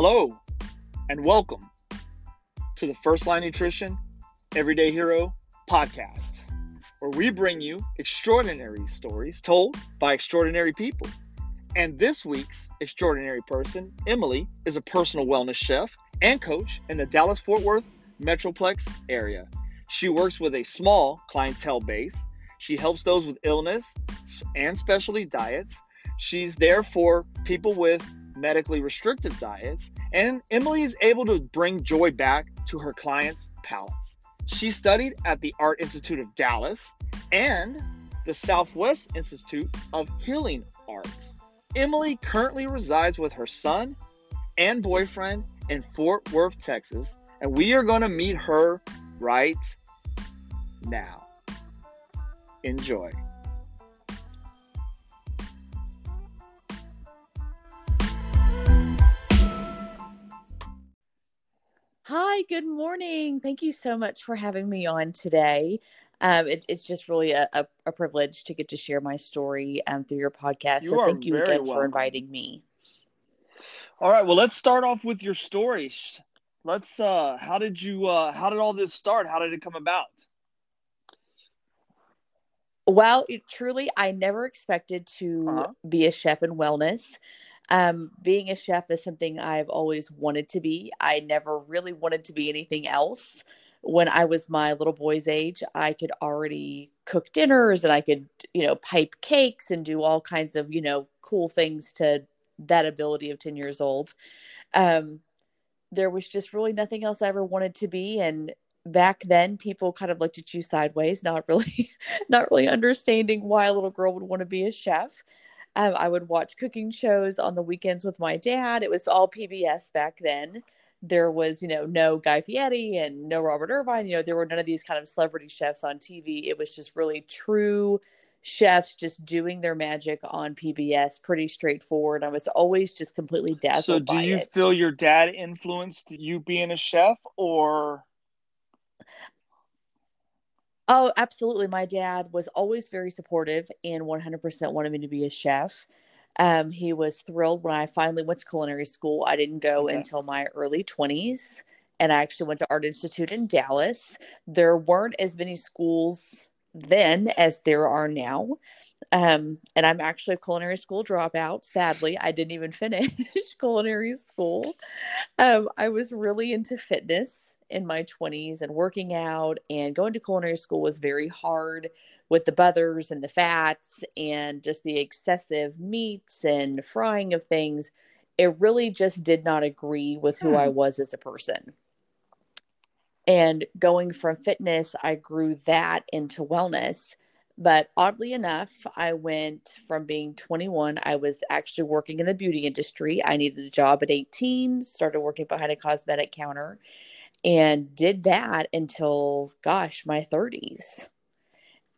Hello, and welcome to the First Line Nutrition Everyday Hero podcast, where we bring you extraordinary stories told by extraordinary people. And this week's extraordinary person, Emily, is a personal wellness chef and coach in the Dallas Fort Worth Metroplex area. She works with a small clientele base. She helps those with illness and specialty diets. She's there for people with medically restrictive diets, and Emily is able to bring joy back to her clients' palates. She studied at the Art Institute of Dallas and the Southwest Institute of Healing Arts. Emily currently resides with her son and boyfriend in Fort Worth, Texas, and we are going to meet her right now. Enjoy. Hi, good morning. Thank you so much for having me on today. Um, it, it's just really a, a, a, privilege to get to share my story um, through your podcast. You so thank you again welcome. for inviting me. All right. Well, let's start off with your story. Let's. Uh, how did you? Uh, how did all this start? How did it come about? Well, it, truly, I never expected to uh-huh. be a chef in wellness. Um, being a chef is something I've always wanted to be. I never really wanted to be anything else. When I was my little boy's age, I could already cook dinners and I could, you know, pipe cakes and do all kinds of, you know, cool things to that ability of 10 years old. Um, there was just really nothing else I ever wanted to be. And back then people kind of looked at you sideways, not really, not really understanding why a little girl would want to be a chef. Um, I would watch cooking shows on the weekends with my dad. It was all PBS back then. There was, you know, no Guy Fieri and no Robert Irvine. You know, there were none of these kind of celebrity chefs on TV. It was just really true chefs just doing their magic on PBS. Pretty straightforward. I was always just completely dazzled. So, do you it. feel your dad influenced you being a chef, or? Oh, absolutely. My dad was always very supportive and 100% wanted me to be a chef. Um, he was thrilled when I finally went to culinary school. I didn't go okay. until my early 20s, and I actually went to Art Institute in Dallas. There weren't as many schools then as there are now. Um, and I'm actually a culinary school dropout. Sadly, I didn't even finish culinary school. Um, I was really into fitness in my 20s and working out and going to culinary school was very hard with the butters and the fats and just the excessive meats and frying of things. It really just did not agree with who hmm. i was as a person. And going from fitness i grew that into wellness. But oddly enough i went from being 21 i was actually working in the beauty industry. I needed a job at 18 started working behind a cosmetic counter and did that until gosh my 30s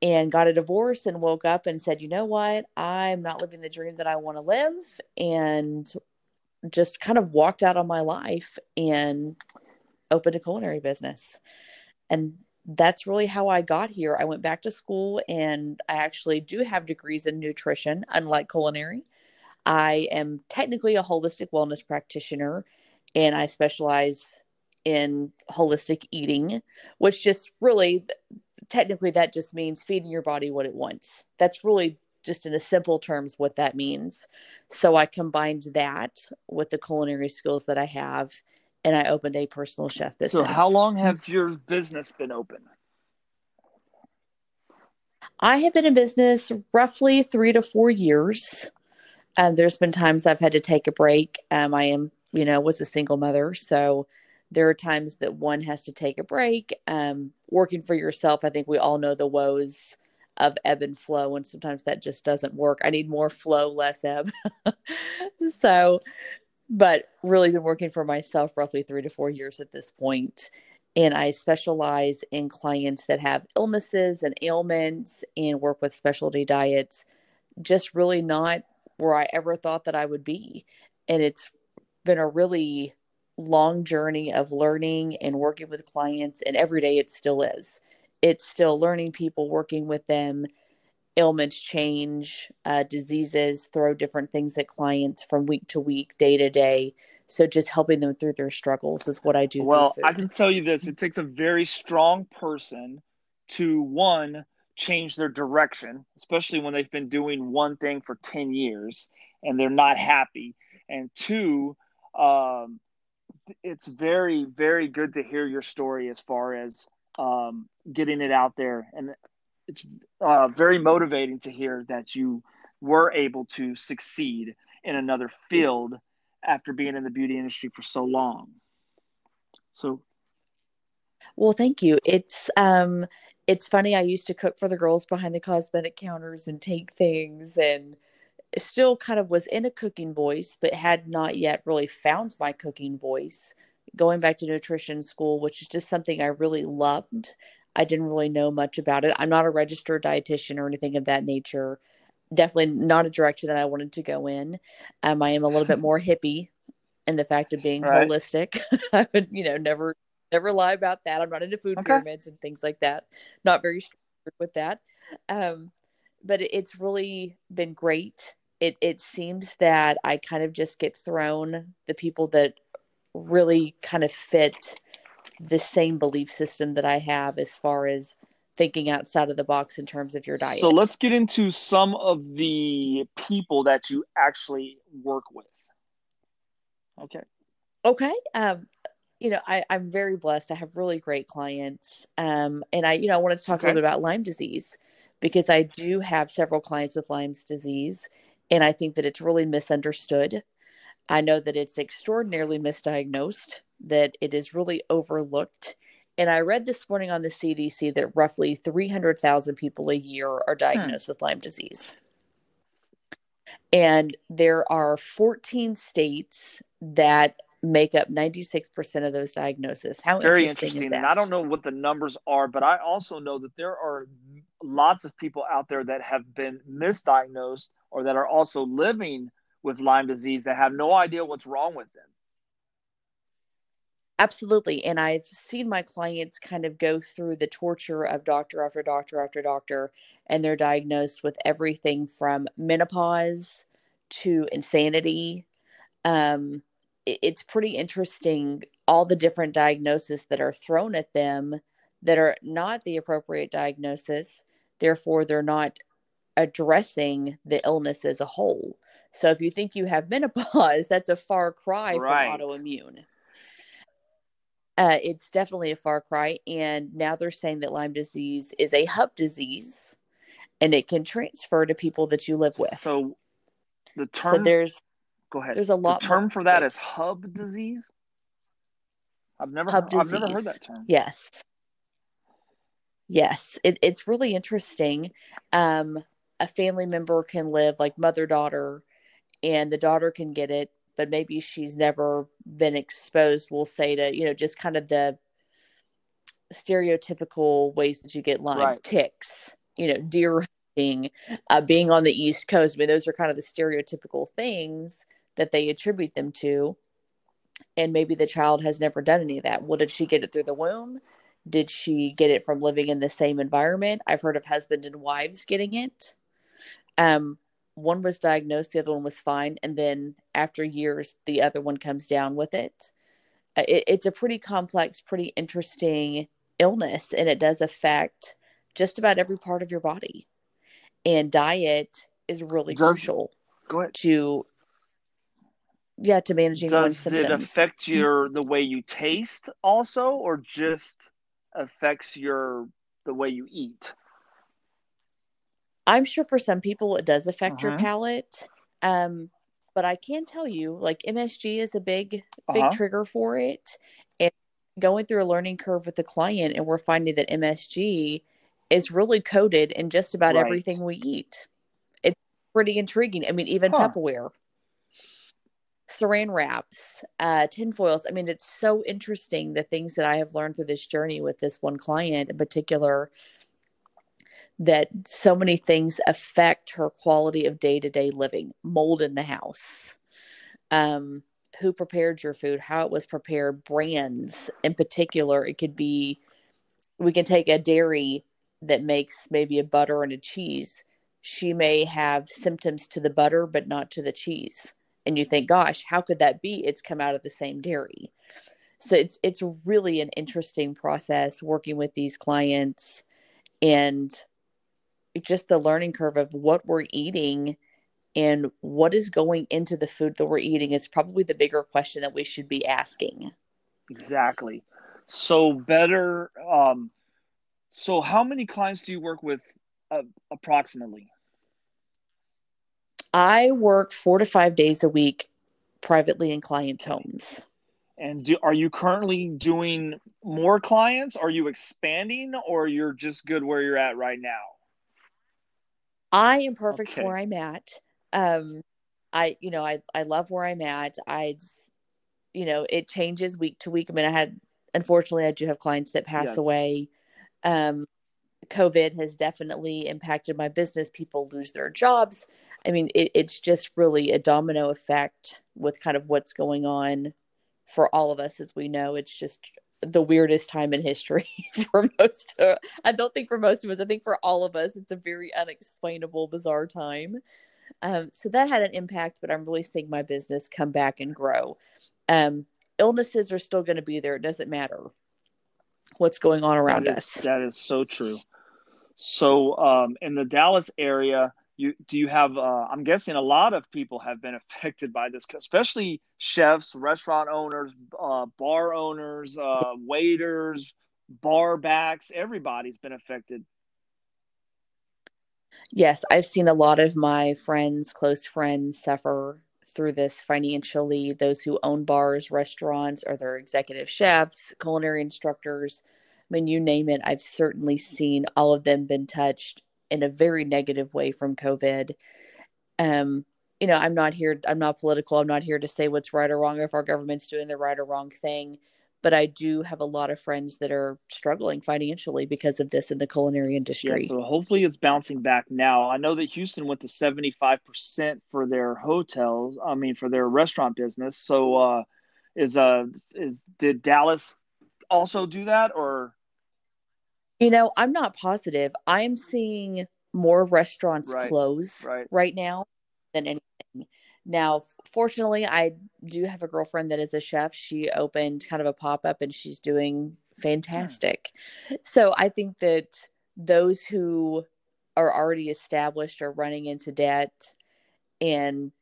and got a divorce and woke up and said you know what? I'm not living the dream that i want to live and just kind of walked out on my life and opened a culinary business. And that's really how i got here. I went back to school and i actually do have degrees in nutrition unlike culinary. I am technically a holistic wellness practitioner and i specialize in holistic eating, which just really technically that just means feeding your body what it wants. That's really just in a simple terms what that means. So I combined that with the culinary skills that I have and I opened a personal chef business. So how long have your business been open? I have been in business roughly three to four years. Um, there's been times I've had to take a break. Um, I am, you know, was a single mother, so there are times that one has to take a break. Um, working for yourself, I think we all know the woes of ebb and flow, and sometimes that just doesn't work. I need more flow, less ebb. so, but really been working for myself roughly three to four years at this point. And I specialize in clients that have illnesses and ailments and work with specialty diets, just really not where I ever thought that I would be. And it's been a really long journey of learning and working with clients and every day it still is it's still learning people working with them ailments change uh, diseases throw different things at clients from week to week day to day So just helping them through their struggles is what I do. Well, I can tell you this: it takes a very strong person to one change their direction, especially when they've been doing one thing for ten years and they're not happy, and two. Um, it's very very good to hear your story as far as um, getting it out there. And it's uh, very motivating to hear that you were able to succeed in another field after being in the beauty industry for so long. So. Well thank you. It's um it's funny i used to cook for the girls behind the cosmetic counters and take things and still kind of was in a cooking voice, but had not yet really found my cooking voice. Going back to nutrition school, which is just something I really loved. I didn't really know much about it. I'm not a registered dietitian or anything of that nature. Definitely not a direction that I wanted to go in. Um, I am a little bit more hippie in the fact of being right. holistic. I would, you know, never never lie about that. I'm not into food okay. pyramids and things like that. Not very with that. Um, but it's really been great it it seems that I kind of just get thrown the people that really kind of fit the same belief system that I have as far as thinking outside of the box in terms of your diet. So let's get into some of the people that you actually work with. Okay. Okay. Um, you know, I, I'm very blessed. I have really great clients. Um, and I, you know, I wanted to talk okay. a little bit about Lyme disease because I do have several clients with Lyme's disease and I think that it's really misunderstood. I know that it's extraordinarily misdiagnosed, that it is really overlooked. And I read this morning on the CDC that roughly 300,000 people a year are hmm. diagnosed hmm. with Lyme disease. And there are 14 states that make up 96% of those diagnoses. How Very interesting, interesting. is that? And I don't know what the numbers are, but I also know that there are lots of people out there that have been misdiagnosed or that are also living with Lyme disease that have no idea what's wrong with them. Absolutely. And I've seen my clients kind of go through the torture of doctor after doctor after doctor, and they're diagnosed with everything from menopause to insanity. Um, it's pretty interesting all the different diagnoses that are thrown at them that are not the appropriate diagnosis. Therefore, they're not addressing the illness as a whole. So if you think you have menopause, that's a far cry right. from autoimmune. Uh, it's definitely a far cry. And now they're saying that Lyme disease is a hub disease and it can transfer to people that you live with. So the term so there's go ahead. There's a lot the term for that is hub disease. I've never hub I've never heard that term. Yes. Yes, it, it's really interesting. Um, a family member can live like mother daughter and the daughter can get it but maybe she's never been exposed we'll say to you know just kind of the stereotypical ways that you get lyme right. ticks you know deer hunting uh, being on the east coast i mean those are kind of the stereotypical things that they attribute them to and maybe the child has never done any of that well did she get it through the womb did she get it from living in the same environment? I've heard of husband and wives getting it. Um, one was diagnosed, the other one was fine, and then after years, the other one comes down with it. Uh, it it's a pretty complex, pretty interesting illness, and it does affect just about every part of your body. And diet is really does, crucial to yeah to managing does it affect your the way you taste also or just affects your the way you eat I'm sure for some people it does affect uh-huh. your palate. Um, but I can tell you, like MSG is a big, big uh-huh. trigger for it. And going through a learning curve with the client, and we're finding that MSG is really coded in just about right. everything we eat. It's pretty intriguing. I mean, even huh. Tupperware, saran wraps, uh, tinfoils. I mean, it's so interesting the things that I have learned through this journey with this one client in particular that so many things affect her quality of day to day living. Mold in the house, um, who prepared your food, how it was prepared, brands in particular. It could be, we can take a dairy that makes maybe a butter and a cheese. She may have symptoms to the butter, but not to the cheese. And you think gosh how could that be? It's come out of the same dairy. So it's it's really an interesting process working with these clients and just the learning curve of what we're eating and what is going into the food that we're eating is probably the bigger question that we should be asking. Exactly. So better um so how many clients do you work with uh, approximately i work four to five days a week privately in client homes and do, are you currently doing more clients? Are you expanding or you're just good where you're at right now? I am perfect okay. where I'm at. Um, I, you know, I, I love where I'm at. I, you know, it changes week to week. I mean, I had, unfortunately, I do have clients that pass yes. away. Um, COVID has definitely impacted my business. People lose their jobs. I mean, it, it's just really a domino effect with kind of what's going on for all of us as we know. It's just the weirdest time in history for most uh, i don't think for most of us i think for all of us it's a very unexplainable bizarre time. Um, so that had an impact but i'm really seeing my business come back and grow. Um, illnesses are still going to be there. It doesn't matter what's going on around that is, us. that is so true so um, in the dallas area you do you have uh, i'm guessing a lot of people have been affected by this especially chefs restaurant owners uh, bar owners uh, waiters bar backs everybody's been affected. Yes i've seen a lot of my friends close friends suffer through this financially. Those who own bars restaurants or their executive chefs culinary instructors mean you name it i've certainly seen all of them been touched in a very negative way from COVID. Um, you know, I'm not here, I'm not political. I'm not here to say what's right or wrong if our government's doing the right or wrong thing. But I do have a lot of friends that are struggling financially because of this in the culinary industry. Yeah, so hopefully it's bouncing back now. I know that Houston went to 75% for their hotels, I mean, for their restaurant business. So, uh, is uh is did Dallas also do that or you know, I'm not positive. I'm seeing more restaurants right. close right. right now than anything. Now, fortunately, I do have a girlfriend that is a chef. She opened kind of a pop up and she's doing fantastic. Hmm. So I think that those who are already established are running into debt and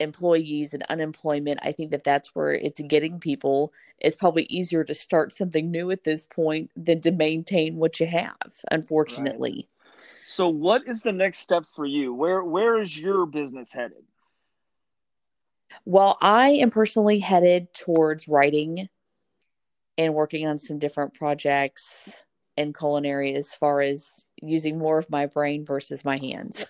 employees and unemployment i think that that's where it's getting people. It's probably easier to start something new at this point than to maintain what you have unfortunately. Right. so what is the next step for you? Where where is your business headed? Well i am personally headed towards writing and working on some different projects in culinary as far as using more of my brain versus my hands.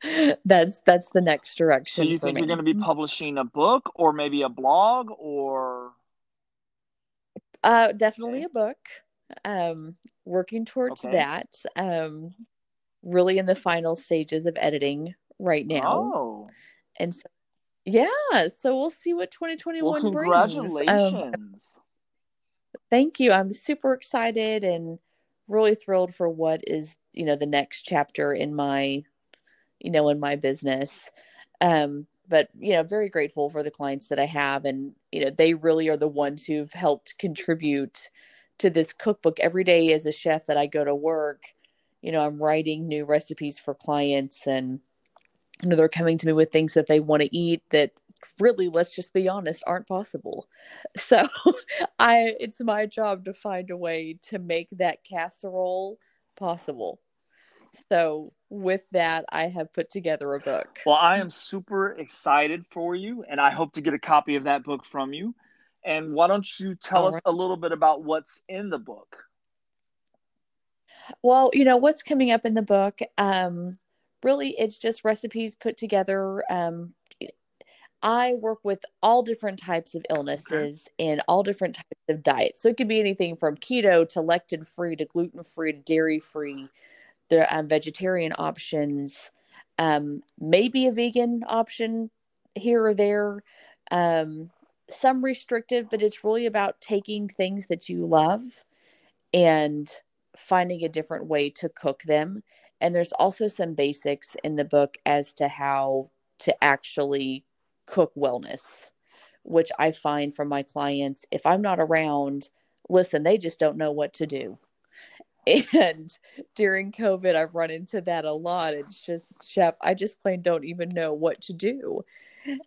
that's that's the next direction. So you think me. you're going to be publishing a book or maybe a blog or uh definitely okay. a book. Um working towards okay. that. Um really in the final stages of editing right now. Oh. And so yeah, so we'll see what 2021 well, congratulations. brings. Congratulations. Um, thank you. I'm super excited and really thrilled for what is you know the next chapter in my you know in my business. Um but you know very grateful for the clients that i have and you know they really are the ones who've helped contribute to this cookbook. Every day as a chef that i go to work you know i'm writing new recipes for clients and you know they're coming to me with things that they want to eat that really let's just be honest aren't possible. So i it's my job to find a way to make that casserole possible. So with that i have put together a book. Well i am super excited for you and i hope to get a copy of that book from you. And why don't you tell All us right. a little bit about what's in the book? Well you know what's coming up in the book um really it's just recipes put together um I work with all different types of illnesses okay. and all different types of diets. So it could be anything from keto to lectin free to gluten free to dairy free. There are um, vegetarian options, um, maybe a vegan option here or there. Um, some restrictive, but it's really about taking things that you love and finding a different way to cook them. And there's also some basics in the book as to how to actually cook wellness, which I find from my clients. If I'm not around, listen, they just don't know what to do. And during COVID, I've run into that a lot. It's just, Chef, I just plain don't even know what to do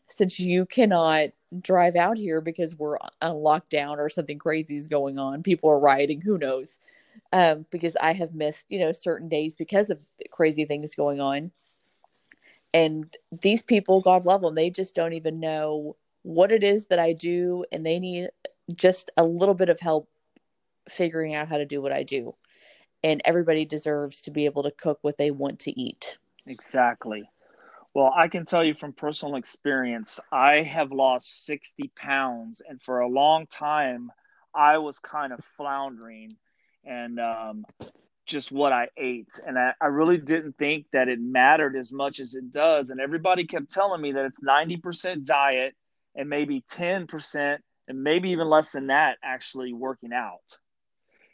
since you cannot drive out here because we're on lockdown or something crazy is going on. People are rioting, who knows? Um, because I have missed, you know, certain days because of crazy things going on. And these people, God love them, they just don't even know what it is that I do, and they need just a little bit of help figuring out how to do what I do. And everybody deserves to be able to cook what they want to eat. Exactly. Well, I can tell you from personal experience, I have lost 60 pounds, and for a long time, I was kind of floundering and um, just what I ate. And I, I, really didn't think that it mattered as much as it does. And everybody kept telling me that it's 90% diet and maybe 10% and maybe even less than that actually working out.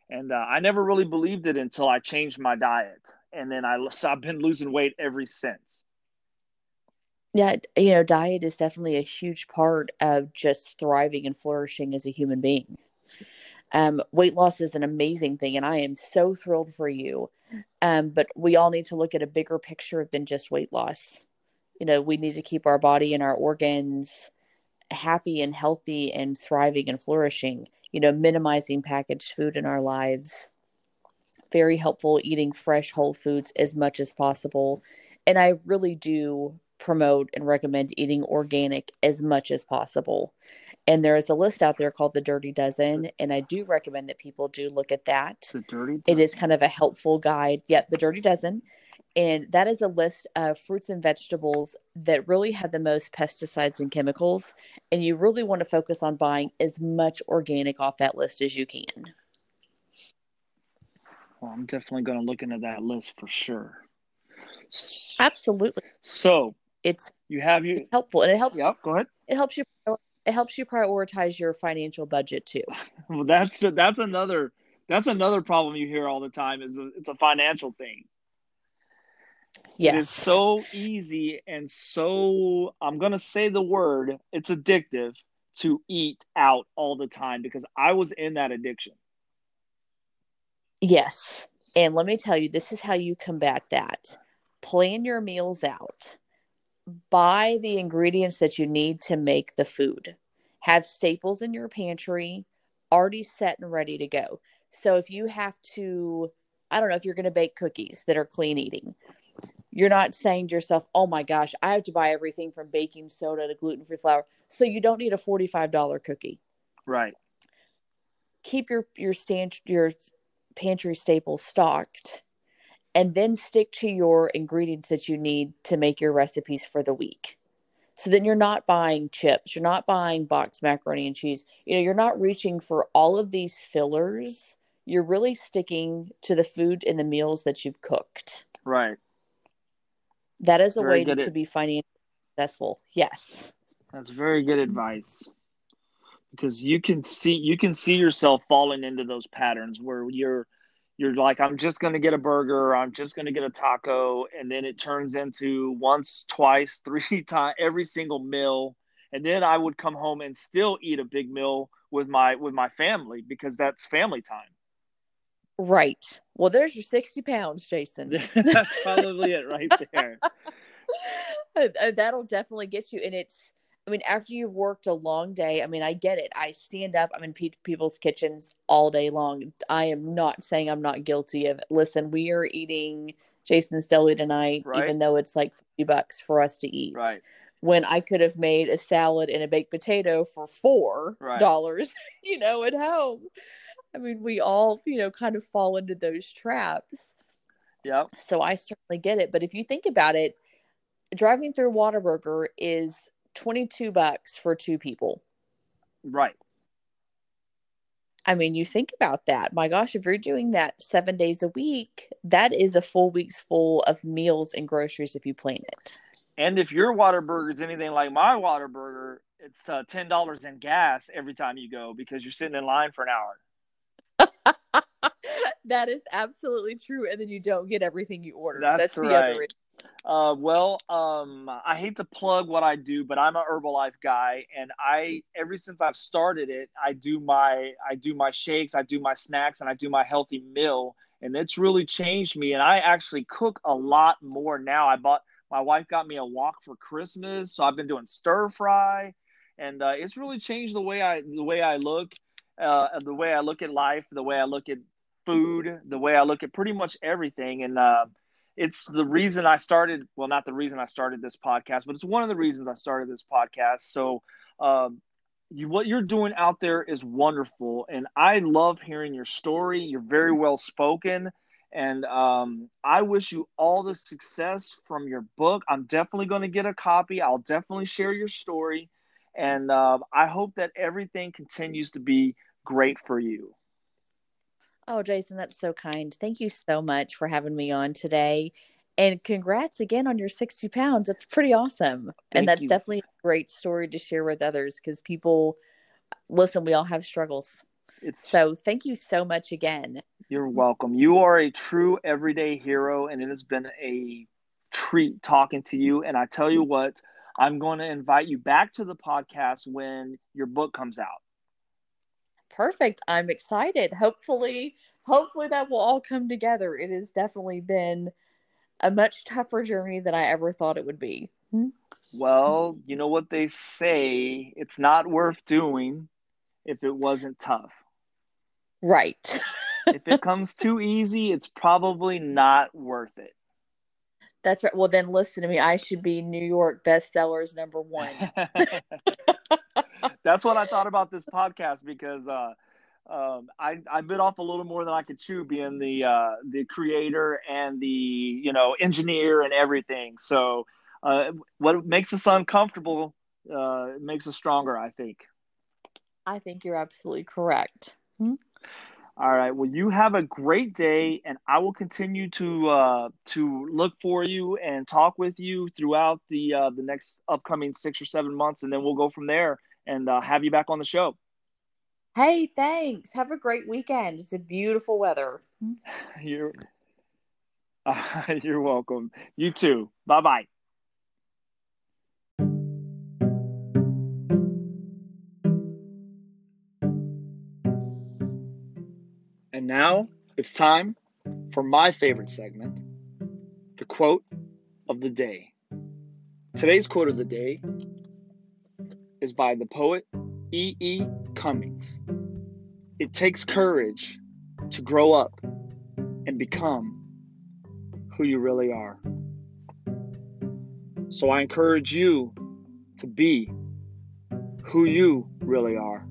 And uh, I never really believed it until I changed my diet. And then I, so I've been losing weight ever since yeah you know diet is definitely a huge part of just thriving and flourishing as a human being um, weight loss is an amazing thing and i am so thrilled for you. Um, but we all need to look at a bigger picture than just weight loss. You know we need to keep our body and our organs happy and healthy and thriving and flourishing you know minimizing packaged food in our lives. Very helpful eating fresh whole foods as much as possible. And i really do promote and recommend eating organic as much as possible. And there is a list out there called the Dirty Dozen, and I do recommend that people do look at that. The Dirty Dozen. It is kind of a helpful guide. Yep, the Dirty Dozen. And that is a list of fruits and vegetables that really have the most pesticides and chemicals. And you really want to focus on buying as much organic off that list as you can. Well, I'm definitely going to look into that list for sure. Absolutely. So, it's you have you helpful and it helps yep go ahead. it helps you it helps you prioritize your financial budget too. Well that's that's another that's another problem you hear all the time is it's a financial thing. Yes. it's so easy and so i'm gonna say the word it's addictive to eat out all the time because i was in that addiction. Yes. And let me tell you this is how you combat that. Plan your meals out buy the ingredients that you need to make the food. Have staples in your pantry already set and ready to go. So if you have to, I don't know, if you're going to bake cookies that are clean eating, you're not saying to yourself, oh my gosh, I have to buy everything from baking soda to gluten free flour. So you don't need a $45 cookie. Right. Keep your, your stand, your pantry staples stocked and then stick to your ingredients that you need to make your recipes for the week. So then you're not buying chips, you're not buying boxed macaroni and cheese. You know, you're not reaching for all of these fillers. You're really sticking to the food and the meals that you've cooked. Right. That is a very way to, to be financially successful. Yes. That's very good advice. Because you can see you can see yourself falling into those patterns where you're you're like i'm just going to get a burger i'm just going to get a taco and then it turns into once twice three times every single meal and then i would come home and still eat a big meal with my with my family because that's family time. Right. Well there's your 60 pounds jason. That's probably it right there. Uh, that'll definitely get you and it's I mean, after you've worked a long day, I mean, I get it. I stand up, I'm in pe- people's kitchens all day long. I am not saying I'm not guilty of it. Listen, we are eating Jason's Deli tonight, right. even though it's like 50 bucks for us to eat. Right. When I could have made a salad and a baked potato for four dollars, right. you know, at home. I mean, we all, you know, kind of fall into those traps. Yeah. So I certainly get it. But if you think about it, driving through Whataburger is 22 bucks for two people. Right. I mean, you think about that. My gosh, if you're doing that seven days a week, that is a full week's full of meals and groceries if you plan it. And if your Whataburger is anything like my Whataburger, it's uh, ten dollars in gas every time you go because you're sitting in line for an hour. that is absolutely true, and then you don't get everything you order. That's, That's right. the other. Uh, well, um, I hate to plug what I do, but I'm a Herbalife guy, and I ever since I've started it, I do my I do my shakes, I do my snacks, and I do my healthy meal, and it's really changed me. And I actually cook a lot more now. I bought my wife got me a wok for Christmas, so I've been doing stir fry, and uh, it's really changed the way I the way I look, uh, the way I look at life, the way I look at food, the way I look at pretty much everything, and. It's the reason I started. Well, not the reason I started this podcast, but it's one of the reasons I started this podcast. So, um, you, what you're doing out there is wonderful, and I love hearing your story. You're very well spoken, and um, I wish you all the success from your book. I'm definitely going to get a copy. I'll definitely share your story, and uh, I hope that everything continues to be great for you. Oh, Jason, that's so kind. Thank you so much for having me on today. And congrats again on your 60 pounds. That's pretty awesome. Thank and that's you. definitely a great story to share with others because people listen, we all have struggles. It's so thank you so much again. You're welcome. You are a true everyday hero, and it has been a treat talking to you. And I tell you what, I'm going to invite you back to the podcast when your book comes out perfect. I'm excited. Hopefully, hopefully that will all come together. It has definitely been a much tougher journey than I ever thought it would be. Hmm? Well, you know what they say, it's not worth doing if it wasn't tough. Right. if it comes too easy, it's probably not worth it. That's right. Well, then listen to me. I should be New York bestsellers number one. that's what I thought about this podcast because uh, um, I, I bit off a little more than I could chew, being the uh, the creator and the you know engineer and everything. So uh, what makes us uncomfortable uh, makes us stronger, I think. I think you're absolutely correct. Hmm? All right. Well, you have a great day, and I will continue to uh, to look for you and talk with you throughout the uh, the next upcoming six or seven months, and then we'll go from there and uh, have you back on the show. Hey, thanks. Have a great weekend. It's a beautiful weather. You're uh, you're welcome. You too. Bye bye. And now it's time for my favorite segment, the quote of the day. Today's quote of the day is by the poet E. E. Cummings. It takes courage to grow up and become who you really are. So I encourage you to be who you really are.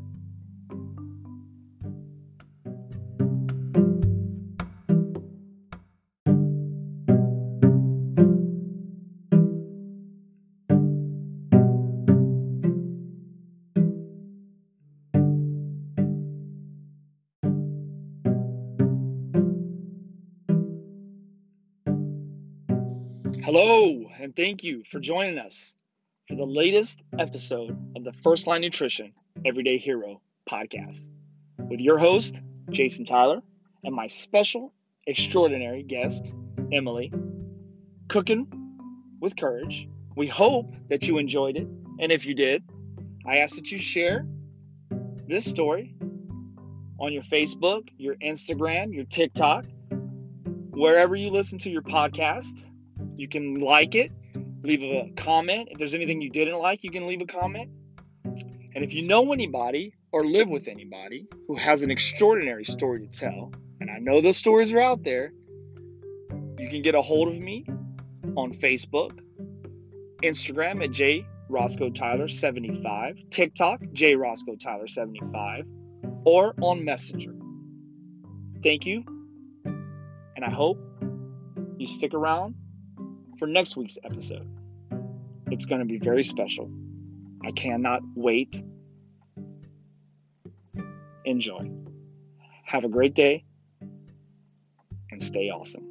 And thank you for joining us for the latest episode of the First Line Nutrition Everyday Hero podcast with your host, Jason Tyler, and my special, extraordinary guest, Emily, Cooking with Courage. We hope that you enjoyed it, and if you did, I ask that you share this story on your Facebook, your Instagram, your TikTok, wherever you listen to your podcast you can like it, leave a comment. If there's anything you didn't like, you can leave a comment. And if you know anybody or live with anybody who has an extraordinary story to tell, and I know those stories are out there, you can get a hold of me on Facebook, Instagram at J Roscoe Tyler 75, TikTok J Roscoe Tyler 75, or on Messenger. Thank you, and I hope you stick around for next week's episode. It's going to be very special. I cannot wait. Enjoy. Have a great day and stay awesome.